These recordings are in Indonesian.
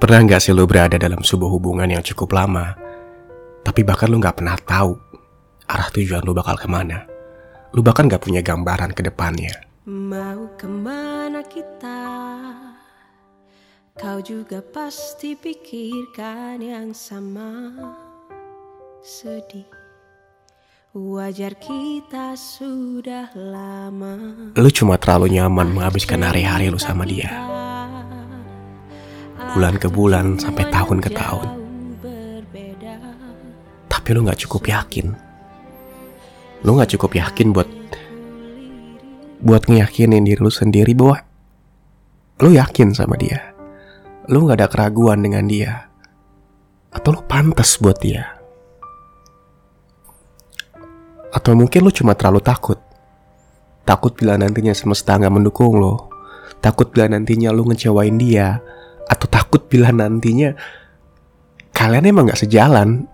Pernah nggak sih lo berada dalam sebuah hubungan yang cukup lama, tapi bahkan lo nggak pernah tahu arah tujuan lo bakal ke mana. Lo bahkan nggak punya gambaran ke depannya. Mau ke mana kita? Kau juga pasti pikirkan yang sama. Sedih, wajar kita sudah lama. Lo cuma terlalu nyaman menghabiskan hari-hari lo sama dia. Bulan ke bulan sampai tahun ke tahun. Tapi lo nggak cukup yakin. Lo nggak cukup yakin buat buat ngeyakinin diri lo sendiri bahwa lo yakin sama dia. Lo nggak ada keraguan dengan dia. Atau lo pantas buat dia. Atau mungkin lo cuma terlalu takut. Takut bila nantinya semesta nggak mendukung lo. Takut bila nantinya lo ngecewain dia. Takut bila nantinya kalian emang gak sejalan.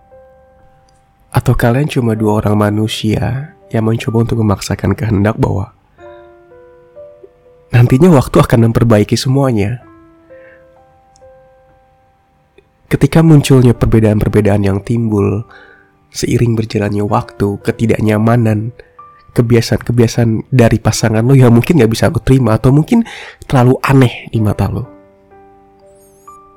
Atau kalian cuma dua orang manusia yang mencoba untuk memaksakan kehendak bahwa nantinya waktu akan memperbaiki semuanya. Ketika munculnya perbedaan-perbedaan yang timbul seiring berjalannya waktu, ketidaknyamanan, kebiasaan-kebiasaan dari pasangan lo yang mungkin gak bisa aku terima atau mungkin terlalu aneh di mata lo.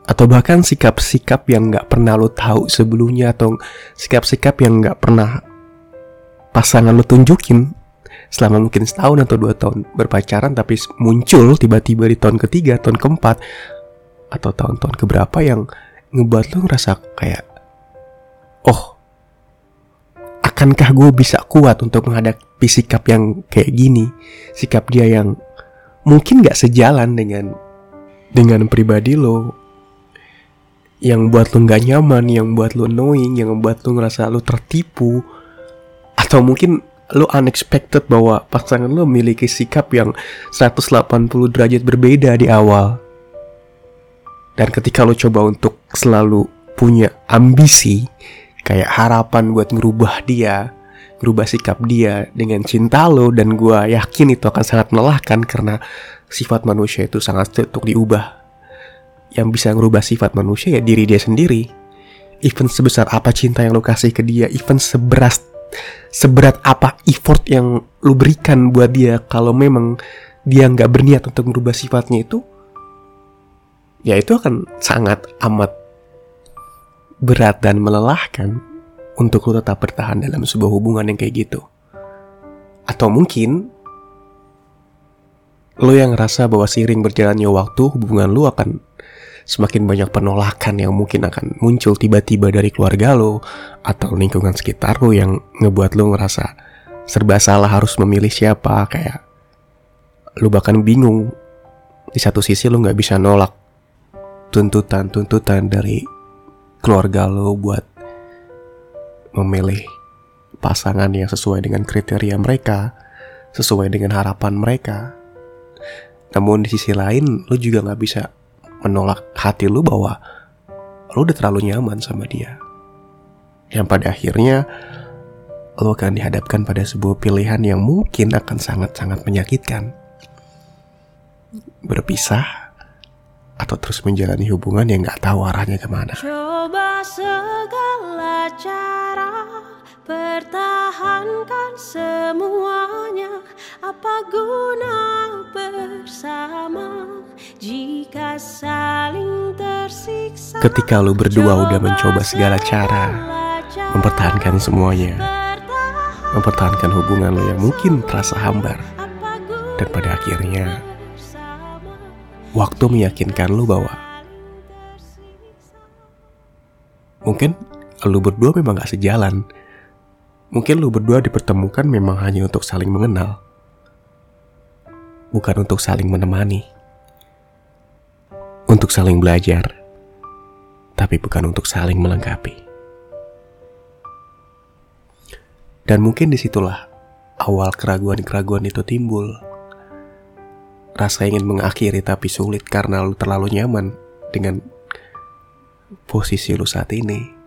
Atau bahkan sikap-sikap yang gak pernah lo tahu sebelumnya atau sikap-sikap yang gak pernah pasangan lo tunjukin selama mungkin setahun atau dua tahun berpacaran tapi muncul tiba-tiba di tahun ketiga, tahun keempat atau tahun-tahun keberapa yang ngebuat lo ngerasa kayak oh akankah gue bisa kuat untuk menghadapi sikap yang kayak gini? Sikap dia yang mungkin gak sejalan dengan dengan pribadi lo yang buat lo gak nyaman yang buat lo annoying yang membuat lo ngerasa lo tertipu atau mungkin lo unexpected bahwa pasangan lo memiliki sikap yang 180 derajat berbeda di awal dan ketika lo coba untuk selalu punya ambisi, kayak harapan buat ngerubah dia, ngerubah sikap dia dengan cinta lo, dan gue yakin itu akan sangat melelahkan karena sifat manusia itu sangat sulit untuk diubah. Yang bisa ngerubah sifat manusia ya diri dia sendiri. Even sebesar apa cinta yang lo kasih ke dia, even seberat seberat apa effort yang lo berikan buat dia kalau memang dia nggak berniat untuk merubah sifatnya itu ya itu akan sangat amat berat dan melelahkan untuk lo tetap bertahan dalam sebuah hubungan yang kayak gitu. Atau mungkin lo yang ngerasa bahwa seiring berjalannya waktu hubungan lo akan semakin banyak penolakan yang mungkin akan muncul tiba-tiba dari keluarga lo atau lingkungan sekitar lo yang ngebuat lo ngerasa serba salah harus memilih siapa kayak lo bahkan bingung di satu sisi lo nggak bisa nolak tuntutan-tuntutan dari keluarga lo buat memilih pasangan yang sesuai dengan kriteria mereka, sesuai dengan harapan mereka. Namun di sisi lain, lo juga nggak bisa menolak hati lo bahwa lo udah terlalu nyaman sama dia. Yang pada akhirnya lo akan dihadapkan pada sebuah pilihan yang mungkin akan sangat-sangat menyakitkan. Berpisah atau terus menjalani hubungan yang nggak tahu arahnya ke mana. Coba segala cara pertahankan semuanya apa guna bersama jika saling tersiksa. Ketika lu berdua udah mencoba segala cara mempertahankan semuanya, mempertahankan hubungan lo yang mungkin terasa hambar, dan pada akhirnya waktu meyakinkan lu bahwa mungkin lu berdua memang gak sejalan. Mungkin lu berdua dipertemukan memang hanya untuk saling mengenal. Bukan untuk saling menemani. Untuk saling belajar. Tapi bukan untuk saling melengkapi. Dan mungkin di situlah awal keraguan-keraguan itu timbul rasa ingin mengakhiri tapi sulit karena lu terlalu nyaman dengan posisi lu saat ini.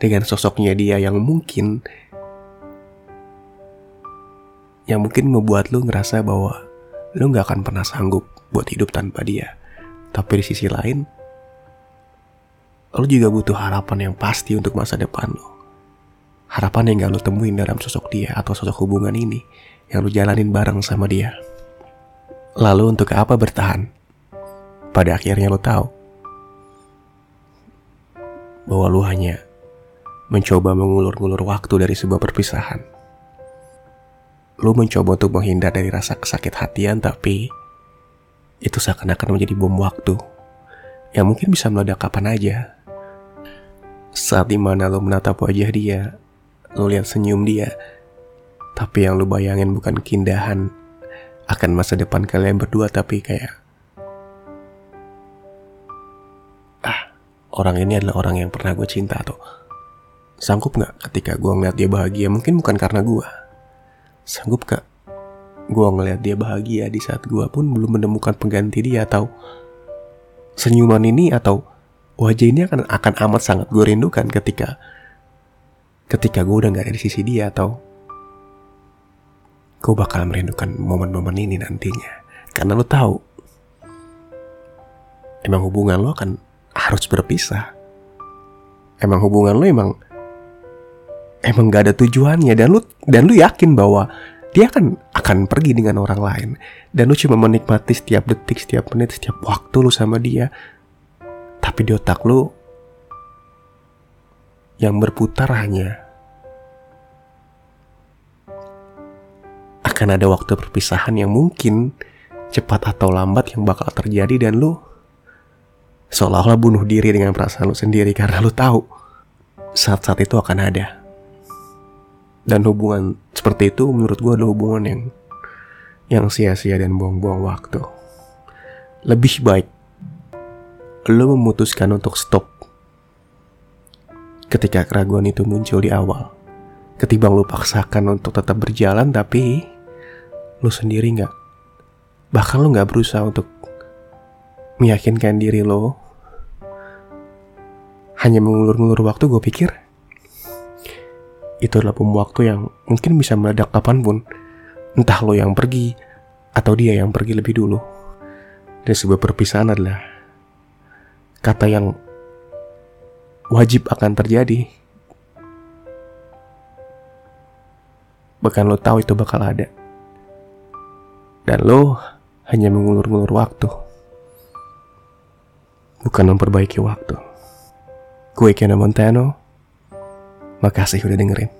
Dengan sosoknya dia yang mungkin yang mungkin membuat lu ngerasa bahwa lu gak akan pernah sanggup buat hidup tanpa dia. Tapi di sisi lain, lo juga butuh harapan yang pasti untuk masa depan lo. Harapan yang gak lo temuin dalam sosok dia atau sosok hubungan ini yang lo jalanin bareng sama dia. Lalu untuk apa bertahan? Pada akhirnya lo tahu bahwa lo hanya mencoba mengulur-ngulur waktu dari sebuah perpisahan. Lo mencoba untuk menghindar dari rasa kesakit hatian tapi itu seakan-akan menjadi bom waktu yang mungkin bisa meledak kapan aja. Saat di mana lo menatap wajah dia, lo lihat senyum dia, tapi yang lo bayangin bukan keindahan akan masa depan kalian berdua, tapi kayak ah orang ini adalah orang yang pernah gue cinta tuh. Sanggup nggak ketika gue ngeliat dia bahagia? Mungkin bukan karena gue. Sanggup gak gue ngeliat dia bahagia di saat gue pun belum menemukan pengganti dia atau senyuman ini atau wajah ini akan akan amat sangat gue rindukan ketika ketika gue udah gak ada di sisi dia atau gue bakal merindukan momen-momen ini nantinya karena lo tahu emang hubungan lo akan harus berpisah emang hubungan lo emang emang gak ada tujuannya. Dan lu dan lu yakin bahwa dia akan akan pergi dengan orang lain. Dan lu cuma menikmati setiap detik setiap menit setiap waktu lu sama dia. Tapi di otak lu yang berputar hanya akan ada waktu perpisahan yang mungkin cepat atau lambat yang bakal terjadi. Dan lu seolah-olah bunuh diri dengan perasaan lu sendiri karena lu tahu saat-saat itu akan ada. Dan hubungan seperti itu menurut gue adalah hubungan yang yang sia-sia dan buang-buang waktu. Lebih baik lo memutuskan untuk stop ketika keraguan itu muncul di awal. Ketimbang lo paksakan untuk tetap berjalan tapi lo sendiri nggak bahkan lo nggak berusaha untuk meyakinkan diri lo hanya mengulur-ngulur waktu gue pikir itu adalah bom waktu yang mungkin bisa meledak kapan pun entah lo yang pergi atau dia yang pergi lebih dulu dan sebuah perpisahan adalah kata yang wajib akan terjadi. Bahkan lo tahu itu bakal ada. Dan lo hanya mengulur-ngulur waktu. Bukan memperbaiki waktu. Gue Kena Montano. Makasih udah dengerin.